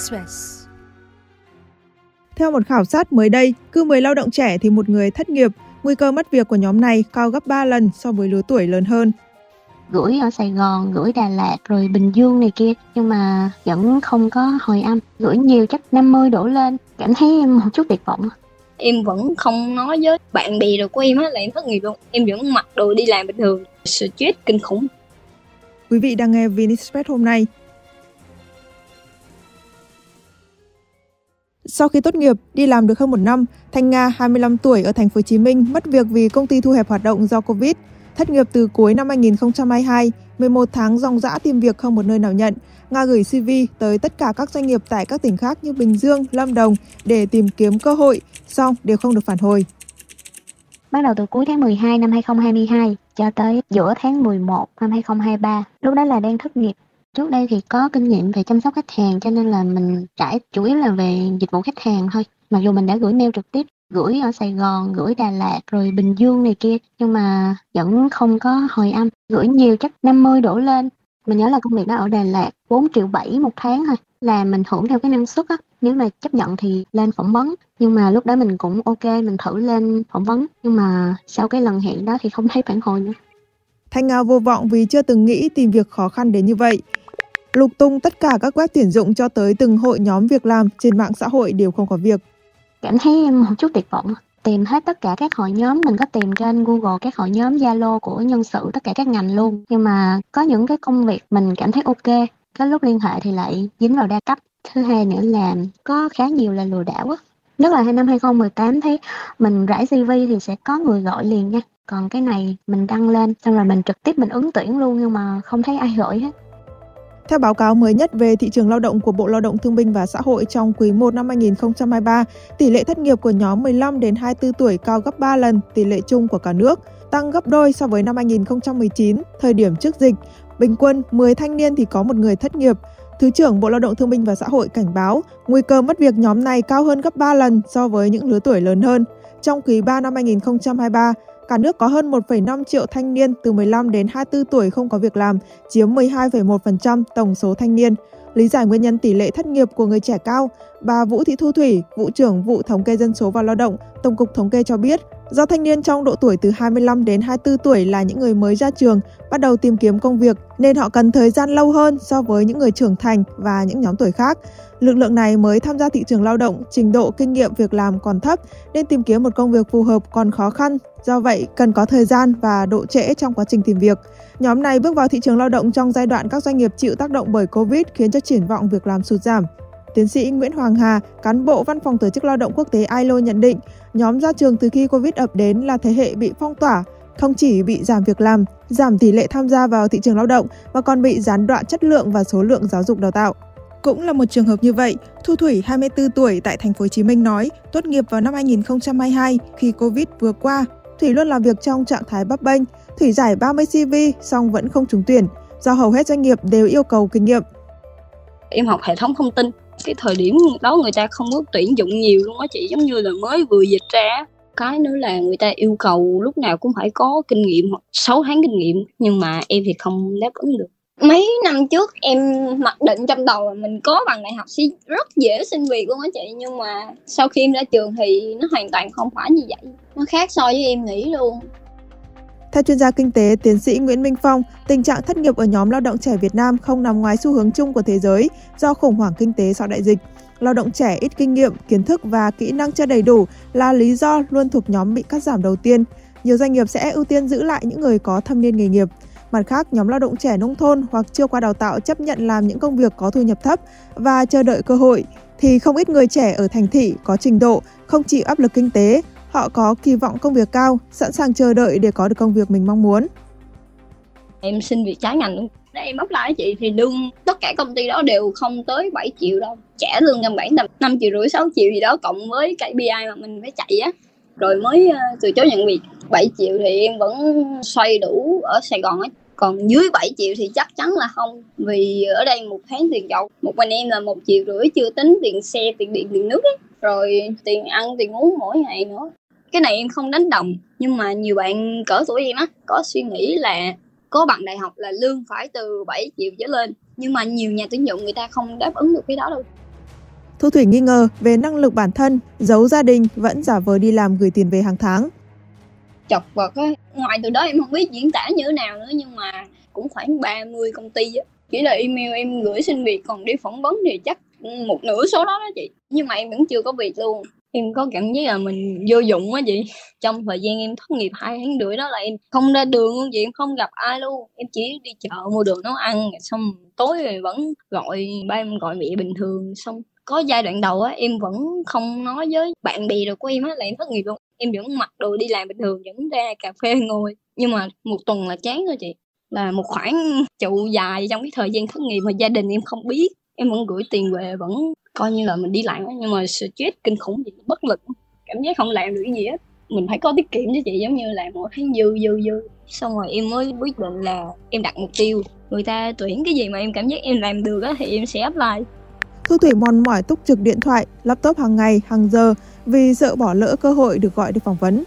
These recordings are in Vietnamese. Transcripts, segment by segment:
Express. Theo một khảo sát mới đây, cứ 10 lao động trẻ thì một người thất nghiệp, nguy cơ mất việc của nhóm này cao gấp 3 lần so với lứa tuổi lớn hơn. Gửi ở Sài Gòn, gửi Đà Lạt rồi Bình Dương này kia nhưng mà vẫn không có hồi âm. Gửi nhiều chắc 50 đổ lên, cảm thấy một chút tuyệt vọng. Em vẫn không nói với bạn bè rồi của em á là em thất nghiệp luôn. Em vẫn mặc đồ đi làm bình thường. Stress kinh khủng. Quý vị đang nghe Vinexpress hôm nay. Sau khi tốt nghiệp, đi làm được hơn một năm, Thanh Nga, 25 tuổi ở thành phố Hồ Chí Minh mất việc vì công ty thu hẹp hoạt động do Covid. Thất nghiệp từ cuối năm 2022, 11 tháng ròng rã tìm việc không một nơi nào nhận. Nga gửi CV tới tất cả các doanh nghiệp tại các tỉnh khác như Bình Dương, Lâm Đồng để tìm kiếm cơ hội, song đều không được phản hồi. Bắt đầu từ cuối tháng 12 năm 2022 cho tới giữa tháng 11 năm 2023. Lúc đó là đang thất nghiệp. Trước đây thì có kinh nghiệm về chăm sóc khách hàng cho nên là mình trải chủ yếu là về dịch vụ khách hàng thôi. Mặc dù mình đã gửi mail trực tiếp, gửi ở Sài Gòn, gửi Đà Lạt rồi Bình Dương này kia nhưng mà vẫn không có hồi âm. Gửi nhiều chắc 50 đổ lên. Mình nhớ là công việc đó ở Đà Lạt 4 triệu 7 một tháng thôi. Là mình hưởng theo cái năng suất á. Nếu mà chấp nhận thì lên phỏng vấn. Nhưng mà lúc đó mình cũng ok, mình thử lên phỏng vấn. Nhưng mà sau cái lần hẹn đó thì không thấy phản hồi nữa. Thanh Nga vô vọng vì chưa từng nghĩ tìm việc khó khăn đến như vậy. Lục tung tất cả các web tuyển dụng cho tới từng hội nhóm việc làm trên mạng xã hội đều không có việc. Cảm thấy một chút tuyệt vọng. Tìm hết tất cả các hội nhóm, mình có tìm trên Google các hội nhóm Zalo của nhân sự tất cả các ngành luôn. Nhưng mà có những cái công việc mình cảm thấy ok, cái lúc liên hệ thì lại dính vào đa cấp. Thứ hai nữa là có khá nhiều là lừa đảo á. Nhất là năm 2018 thấy mình rải CV thì sẽ có người gọi liền nha. Còn cái này mình đăng lên xong rồi mình trực tiếp mình ứng tuyển luôn nhưng mà không thấy ai gọi hết. Theo báo cáo mới nhất về thị trường lao động của Bộ Lao động Thương binh và Xã hội trong quý 1 năm 2023, tỷ lệ thất nghiệp của nhóm 15 đến 24 tuổi cao gấp 3 lần tỷ lệ chung của cả nước, tăng gấp đôi so với năm 2019, thời điểm trước dịch. Bình quân, 10 thanh niên thì có một người thất nghiệp. Thứ trưởng Bộ Lao động Thương binh và Xã hội cảnh báo nguy cơ mất việc nhóm này cao hơn gấp 3 lần so với những lứa tuổi lớn hơn. Trong quý 3 năm 2023, cả nước có hơn 1,5 triệu thanh niên từ 15 đến 24 tuổi không có việc làm, chiếm 12,1% tổng số thanh niên. Lý giải nguyên nhân tỷ lệ thất nghiệp của người trẻ cao, bà Vũ Thị Thu Thủy, vụ trưởng vụ thống kê dân số và lao động, Tổng cục Thống kê cho biết, do thanh niên trong độ tuổi từ 25 đến 24 tuổi là những người mới ra trường, bắt đầu tìm kiếm công việc nên họ cần thời gian lâu hơn so với những người trưởng thành và những nhóm tuổi khác. Lực lượng này mới tham gia thị trường lao động, trình độ kinh nghiệm việc làm còn thấp nên tìm kiếm một công việc phù hợp còn khó khăn. Do vậy, cần có thời gian và độ trễ trong quá trình tìm việc. Nhóm này bước vào thị trường lao động trong giai đoạn các doanh nghiệp chịu tác động bởi Covid khiến cho triển vọng việc làm sụt giảm. Tiến sĩ Nguyễn Hoàng Hà, cán bộ Văn phòng Tổ chức Lao động Quốc tế ILO nhận định, nhóm ra trường từ khi Covid ập đến là thế hệ bị phong tỏa, không chỉ bị giảm việc làm, giảm tỷ lệ tham gia vào thị trường lao động mà còn bị gián đoạn chất lượng và số lượng giáo dục đào tạo. Cũng là một trường hợp như vậy, Thu Thủy 24 tuổi tại thành phố Hồ Chí Minh nói, tốt nghiệp vào năm 2022 khi Covid vừa qua, Thủy luôn làm việc trong trạng thái bấp bênh, Thủy giải 30 CV song vẫn không trúng tuyển, do hầu hết doanh nghiệp đều yêu cầu kinh nghiệm. Em học hệ thống thông tin, cái thời điểm đó người ta không có tuyển dụng nhiều luôn á chị, giống như là mới vừa dịch ra cái nữa là người ta yêu cầu lúc nào cũng phải có kinh nghiệm hoặc 6 tháng kinh nghiệm nhưng mà em thì không đáp ứng được. Mấy năm trước em mặc định trong đầu là mình có bằng đại học sẽ rất dễ xin việc luôn á chị nhưng mà sau khi em ra trường thì nó hoàn toàn không phải như vậy. Nó khác so với em nghĩ luôn theo chuyên gia kinh tế tiến sĩ Nguyễn Minh Phong, tình trạng thất nghiệp ở nhóm lao động trẻ Việt Nam không nằm ngoài xu hướng chung của thế giới do khủng hoảng kinh tế sau đại dịch. Lao động trẻ ít kinh nghiệm, kiến thức và kỹ năng chưa đầy đủ là lý do luôn thuộc nhóm bị cắt giảm đầu tiên. Nhiều doanh nghiệp sẽ ưu tiên giữ lại những người có thâm niên nghề nghiệp. Mặt khác, nhóm lao động trẻ nông thôn hoặc chưa qua đào tạo chấp nhận làm những công việc có thu nhập thấp và chờ đợi cơ hội, thì không ít người trẻ ở thành thị có trình độ, không chịu áp lực kinh tế, họ có kỳ vọng công việc cao, sẵn sàng chờ đợi để có được công việc mình mong muốn. Em xin việc trái ngành luôn. Để em apply chị thì lương tất cả công ty đó đều không tới 7 triệu đâu. Trả lương căn bản tầm 5 triệu rưỡi 6 triệu gì đó cộng với KPI mà mình phải chạy á. Rồi mới ờ, từ chối nhận việc 7 triệu thì em vẫn xoay đủ ở Sài Gòn á còn dưới 7 triệu thì chắc chắn là không vì ở đây một tháng tiền dầu một mình em là một triệu rưỡi chưa tính tiền xe tiền điện tiền nước ấy. rồi tiền ăn tiền uống mỗi ngày nữa cái này em không đánh đồng nhưng mà nhiều bạn cỡ tuổi em á có suy nghĩ là có bằng đại học là lương phải từ 7 triệu trở lên nhưng mà nhiều nhà tuyển dụng người ta không đáp ứng được cái đó đâu Thu Thủy nghi ngờ về năng lực bản thân, giấu gia đình vẫn giả vờ đi làm gửi tiền về hàng tháng. Chọc vật á, ngoài từ đó em không biết diễn tả như thế nào nữa nhưng mà cũng khoảng 30 công ty á. Chỉ là email em gửi xin việc còn đi phỏng vấn thì chắc một nửa số đó đó chị. Nhưng mà em vẫn chưa có việc luôn em có cảm giác là mình vô dụng á chị. Trong thời gian em thất nghiệp hai tháng rưỡi đó là em không ra đường luôn chị, em không gặp ai luôn. Em chỉ đi chợ mua đồ nấu ăn xong tối rồi vẫn gọi, ba em gọi mẹ bình thường. Xong có giai đoạn đầu á, em vẫn không nói với bạn bè rồi của em á là em thất nghiệp luôn. Em vẫn mặc đồ đi làm bình thường, vẫn ra cà phê ngồi. Nhưng mà một tuần là chán thôi chị. Là một khoảng trụ dài trong cái thời gian thất nghiệp mà gia đình em không biết. Em vẫn gửi tiền về, vẫn coi như là mình đi làm nhưng mà stress kinh khủng gì bất lực cảm giác không làm được gì hết. Mình phải có tiết kiệm chứ chị giống như là một tháng dư dư dư. Xong rồi em mới quyết định là em đặt mục tiêu. Người ta tuyển cái gì mà em cảm giác em làm được á thì em sẽ apply. Thu Thủy mòn mỏi túc trực điện thoại, laptop hàng ngày, hàng giờ vì sợ bỏ lỡ cơ hội được gọi đi phỏng vấn.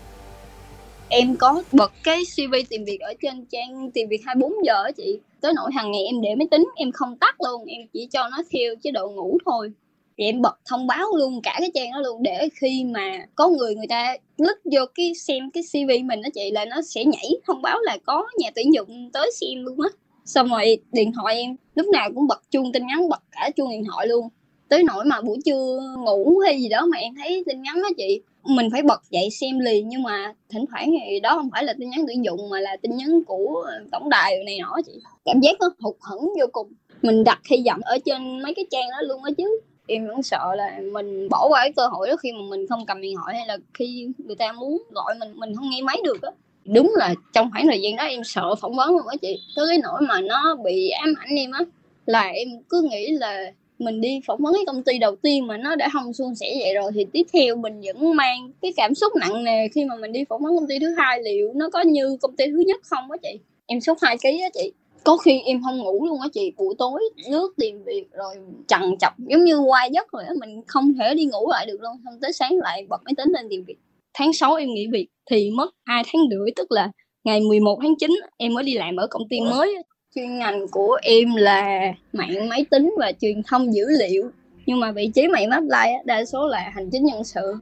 Em có bật cái CV tìm việc ở trên trang tìm việc 24 giờ á chị. Tới nỗi hàng ngày em để máy tính, em không tắt luôn, em chỉ cho nó theo chế độ ngủ thôi thì em bật thông báo luôn, cả cái trang đó luôn, để khi mà có người người ta lít vô cái xem cái cv mình đó chị, là nó sẽ nhảy thông báo là có nhà tuyển dụng tới xem luôn á. Xong rồi điện thoại em, lúc nào cũng bật chuông tin nhắn, bật cả chuông điện thoại luôn. Tới nỗi mà buổi trưa ngủ hay gì đó mà em thấy tin nhắn đó chị, mình phải bật dậy xem liền. Nhưng mà thỉnh thoảng thì đó không phải là tin nhắn tuyển dụng, mà là tin nhắn của tổng đài này nọ chị. Cảm giác nó hụt hẫng vô cùng. Mình đặt hy vọng ở trên mấy cái trang đó luôn á chứ em vẫn sợ là mình bỏ qua cái cơ hội đó khi mà mình không cầm điện thoại hay là khi người ta muốn gọi mình mình không nghe máy được á. Đúng là trong khoảng thời gian đó em sợ phỏng vấn luôn á chị. Tới cái nỗi mà nó bị ám ảnh em á, là em cứ nghĩ là mình đi phỏng vấn cái công ty đầu tiên mà nó đã không suôn sẻ vậy rồi thì tiếp theo mình vẫn mang cái cảm xúc nặng nề khi mà mình đi phỏng vấn công ty thứ hai. Liệu nó có như công ty thứ nhất không á chị? Em sốt hai ký á chị có khi em không ngủ luôn á chị buổi tối nước tìm việc rồi trằn chọc giống như qua giấc rồi á mình không thể đi ngủ lại được luôn xong tới sáng lại bật máy tính lên tìm việc. Tháng 6 em nghỉ việc thì mất hai tháng rưỡi tức là ngày 11 tháng 9 em mới đi làm ở công ty mới chuyên ngành của em là mạng máy tính và truyền thông dữ liệu nhưng mà vị trí mạng apply đa số là hành chính nhân sự.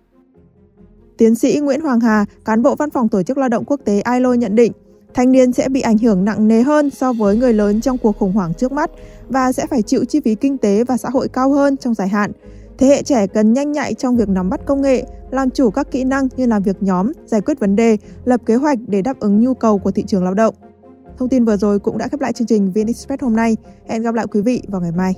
Tiến sĩ Nguyễn Hoàng Hà, cán bộ văn phòng tổ chức lao động quốc tế ILO nhận định, thanh niên sẽ bị ảnh hưởng nặng nề hơn so với người lớn trong cuộc khủng hoảng trước mắt và sẽ phải chịu chi phí kinh tế và xã hội cao hơn trong dài hạn. Thế hệ trẻ cần nhanh nhạy trong việc nắm bắt công nghệ, làm chủ các kỹ năng như làm việc nhóm, giải quyết vấn đề, lập kế hoạch để đáp ứng nhu cầu của thị trường lao động. Thông tin vừa rồi cũng đã khép lại chương trình VN Express hôm nay. Hẹn gặp lại quý vị vào ngày mai.